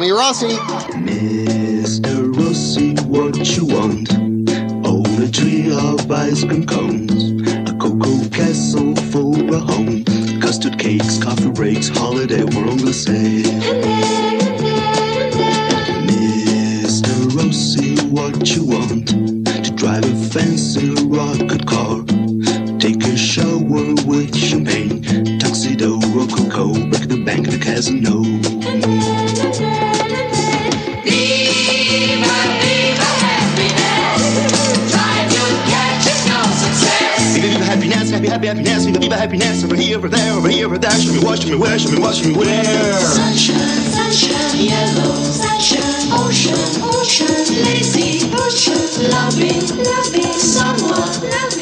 Me Rossi. Mr. Rossi, what you want? Own a tree of ice cream cones, a cocoa castle for a home, custard cakes, coffee breaks, holiday world will say. Mr. Rossi, what you want? To drive a fancy rocket car, take a shower with champagne, tuxedo, rococo, break the bank, the casino. Viva over here, over there, over here, over there, show me what, show me where, show me what, show me where. Sunshine, sunshine, yellow, sunshine, ocean, ocean, lazy, ocean, loving, loving, someone, loving,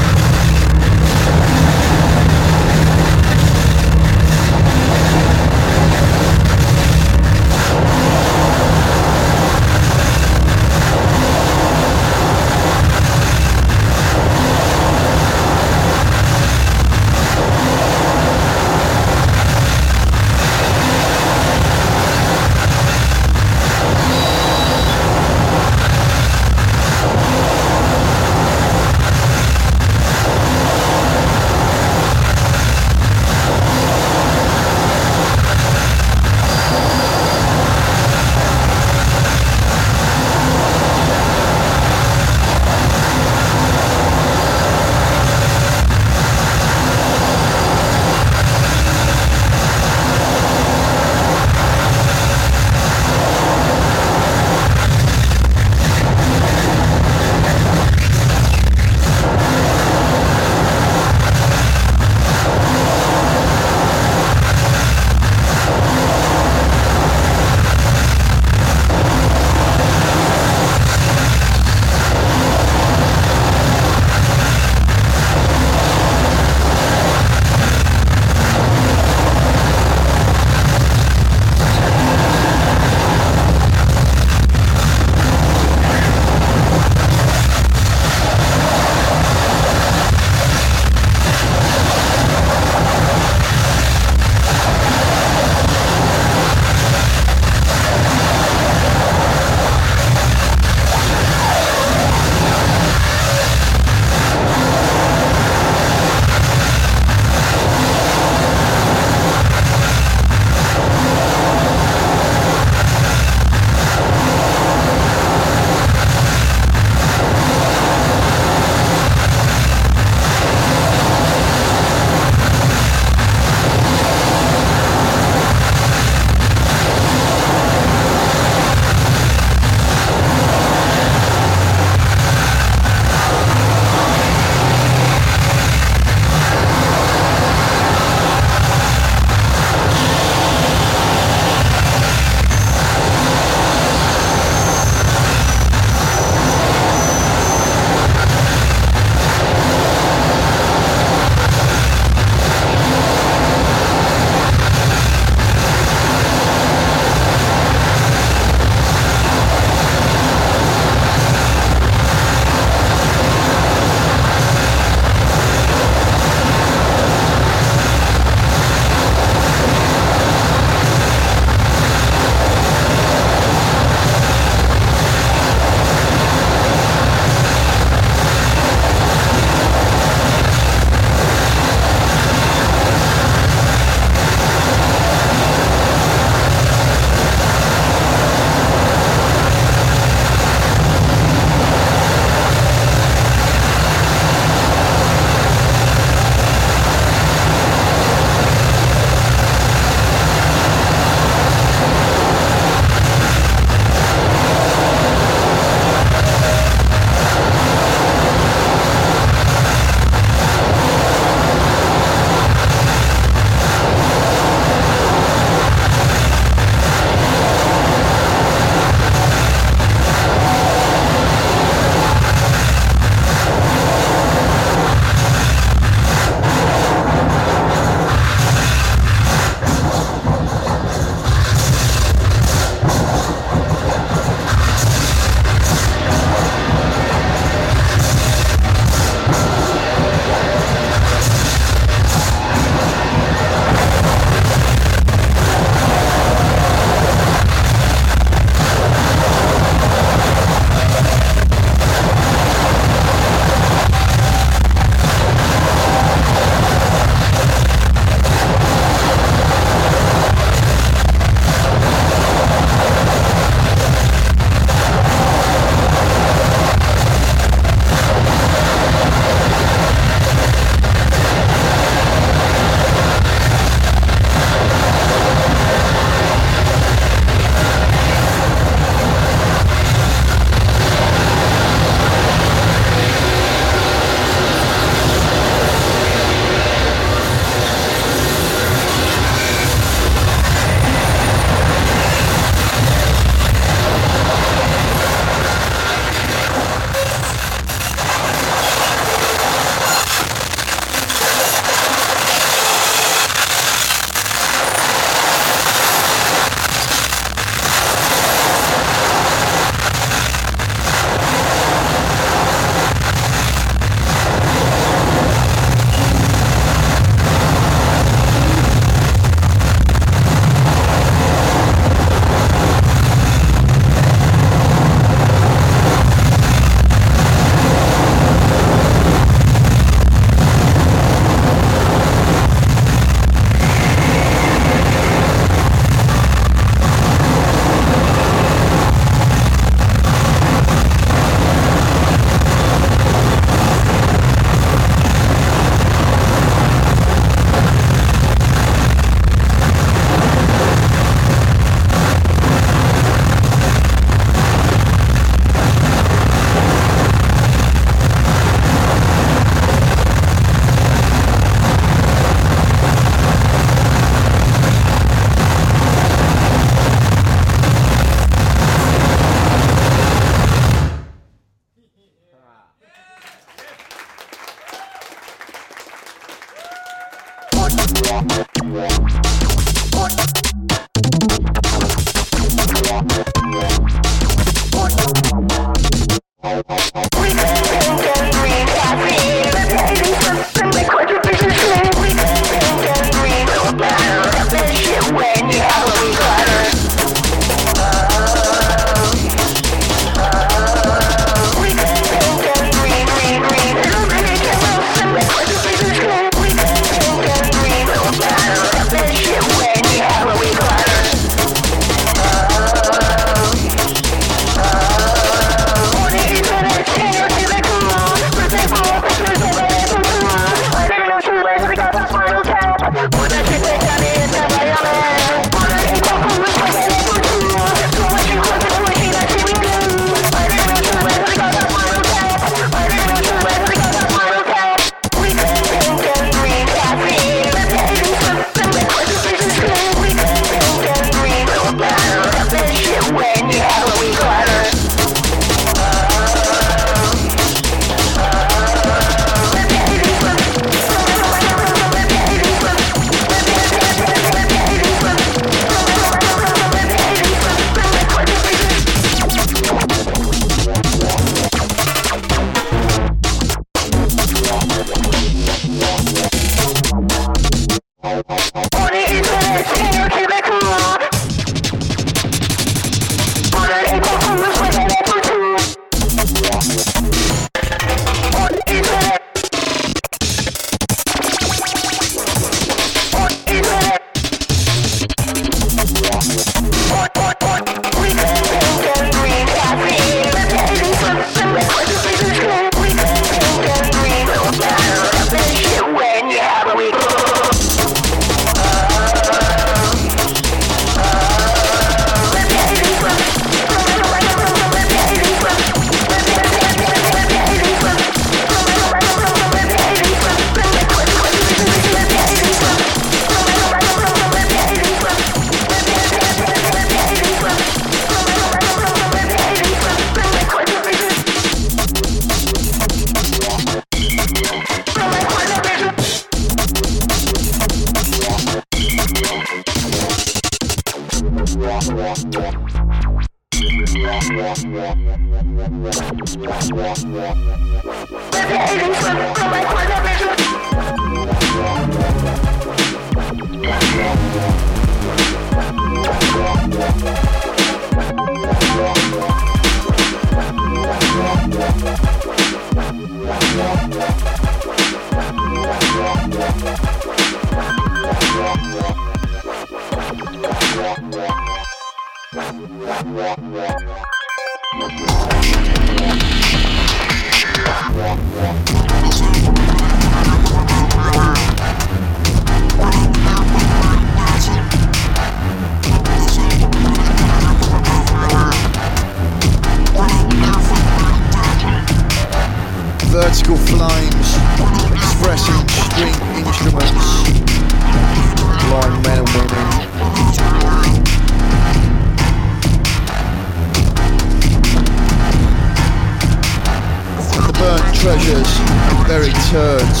treasures and buried turds.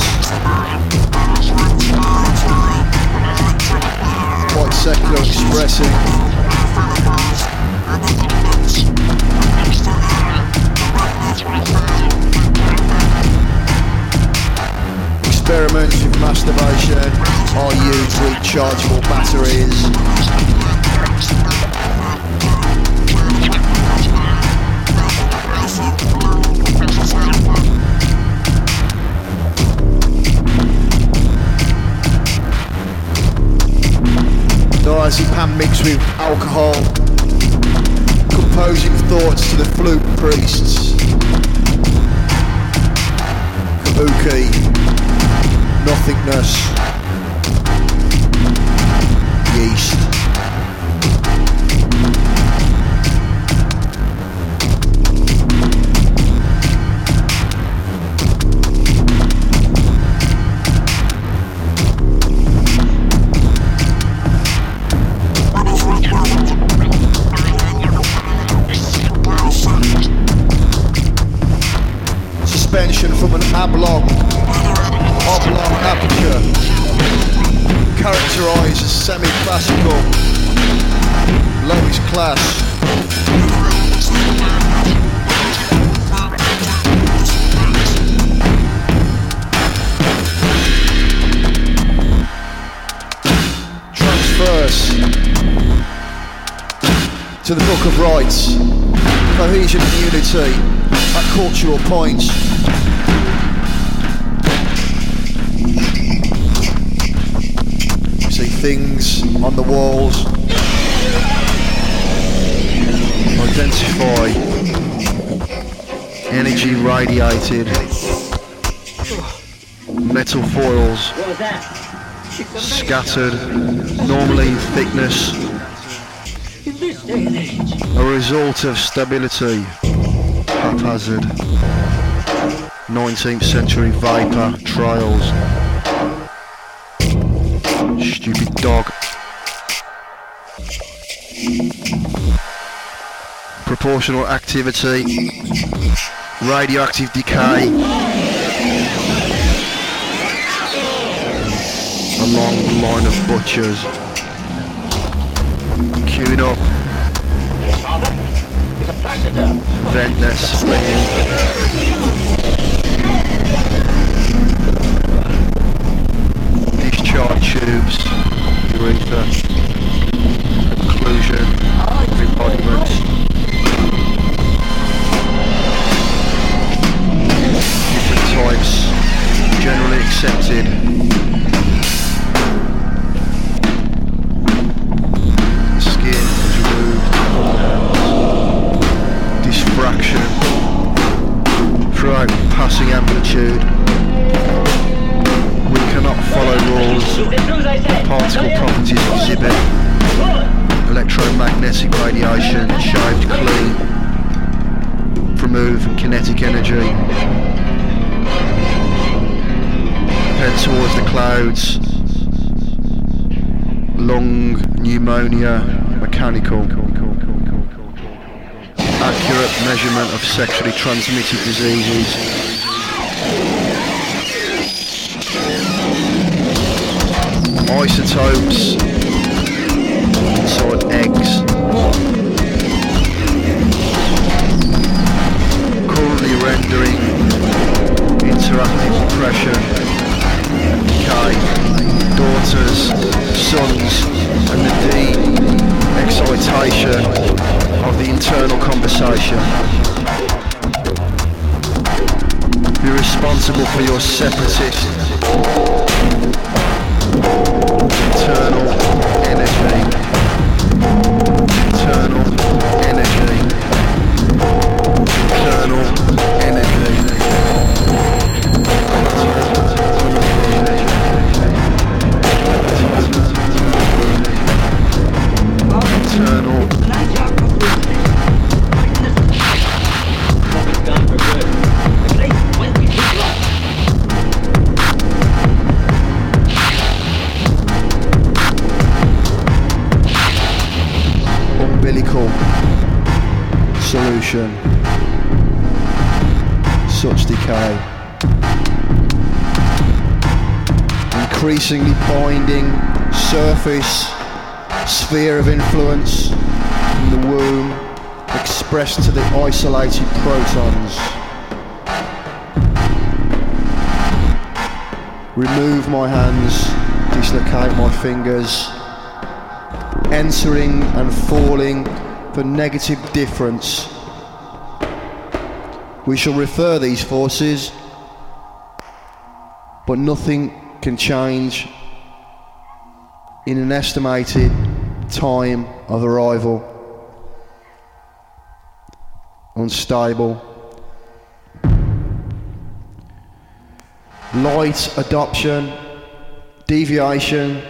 Quite secular expressing experiments with masturbation are used rechargeable batteries. Diazepam mixed with alcohol, composing thoughts to the flute priests. Kabuki. Nothingness, oblong oblong aperture, characterized as semi-classical, lowest class. Transfers to the Book of Rights, cohesion and unity at cultural points. Things on the walls. Identify energy radiated metal foils scattered, normally in thickness, a result of stability, haphazard, 19th century vapor trails. Dog. Proportional activity. Radioactive decay. A long line of butchers. Queuing up. Ventless spinning. Discharge tubes. Urethra. Occlusion. Different types. Generally accepted. Skin removed. Passing amplitude. Cannot follow rules. Particle properties exhibit electromagnetic radiation shaved clean. Remove kinetic energy. Head towards the clouds. Lung pneumonia mechanical. Accurate measurement of sexually transmitted diseases isotopes inside eggs. hindering interactive oppression, decay, daughters, sons, and the deep excitation of the internal conversation. Be responsible for your separatist internal energy. Internal energy. Such decay. Increasingly binding surface sphere of influence in the womb expressed to the isolated protons. Remove my hands, dislocate my fingers, entering and falling for negative difference. We shall refer these forces, but nothing can change in an estimated time of arrival. Unstable. Light adoption, deviation,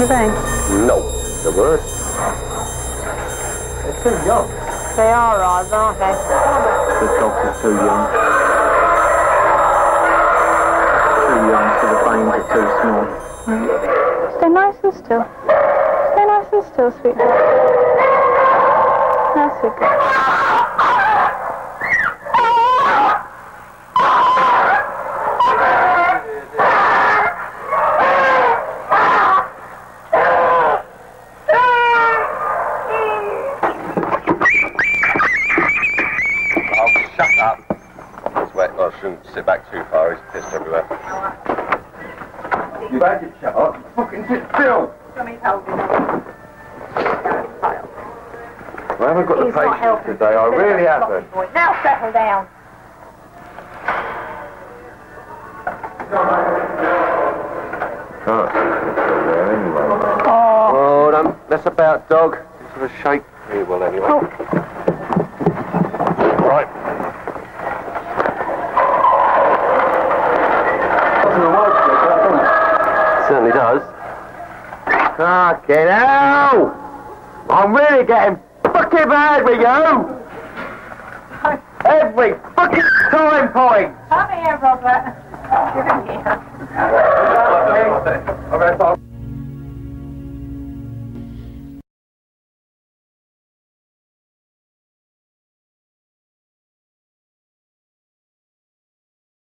Can't find a. No. The word? They're too young. They are rods, aren't they? The dogs are too young. Too young, so the veins are too small. Stay nice and still. Stay nice and still, sweetheart. That's it.